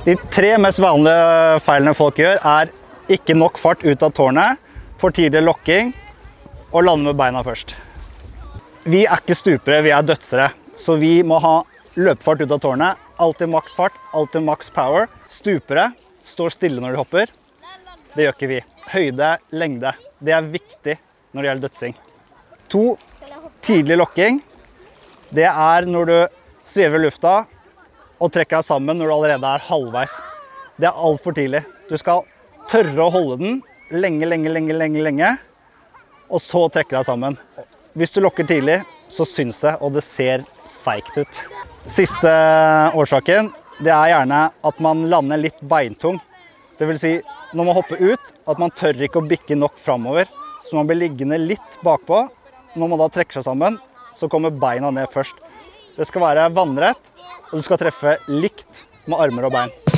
De tre mest vanlige feilene folk gjør, er ikke nok fart ut av tårnet, for tidlig lokking og lande med beina først. Vi er ikke stupere, vi er dødsere. Så vi må ha løpefart ut av tårnet. Alltid maks fart, alltid maks power. Stupere står stille når de hopper. Det gjør ikke vi. Høyde, lengde. Det er viktig når det gjelder dødsing. To, tidlig lokking. Det er når du svever i lufta og trekker deg sammen når du allerede er halvveis. Det er altfor tidlig. Du skal tørre å holde den lenge, lenge, lenge, lenge, lenge, og så trekke deg sammen. Hvis du lokker tidlig, så syns det, og det ser feigt ut. Siste årsaken det er gjerne at man lander litt beintung. Vil si, når man hopper ut, at man tør ikke å bikke nok framover. Så man blir liggende litt bakpå. Når man da trekker seg sammen, så kommer beina ned først. Det skal være vannrett, og du skal treffe likt med armer og bein.